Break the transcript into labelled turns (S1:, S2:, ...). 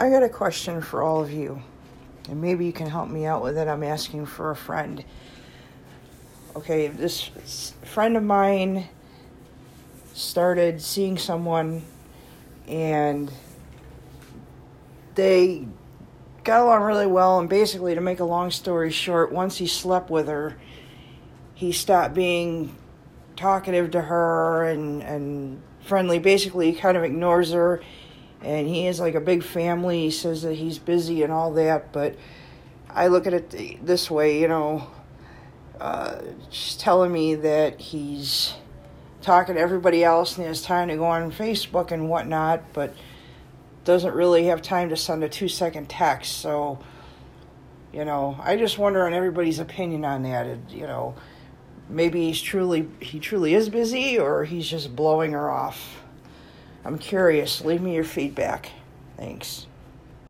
S1: I got a question for all of you, and maybe you can help me out with it. I'm asking for a friend. Okay, this friend of mine started seeing someone, and they got along really well. And basically, to make a long story short, once he slept with her, he stopped being talkative to her and, and friendly. Basically, he kind of ignores her and he has like a big family. He says that he's busy and all that, but I look at it this way, you know. Uh, she's telling me that he's talking to everybody else and he has time to go on Facebook and whatnot, but doesn't really have time to send a two second text. So, you know, I just wonder on everybody's opinion on that. It, you know, maybe he's truly he truly is busy or he's just blowing her off. I'm curious. Leave me your feedback. Thanks.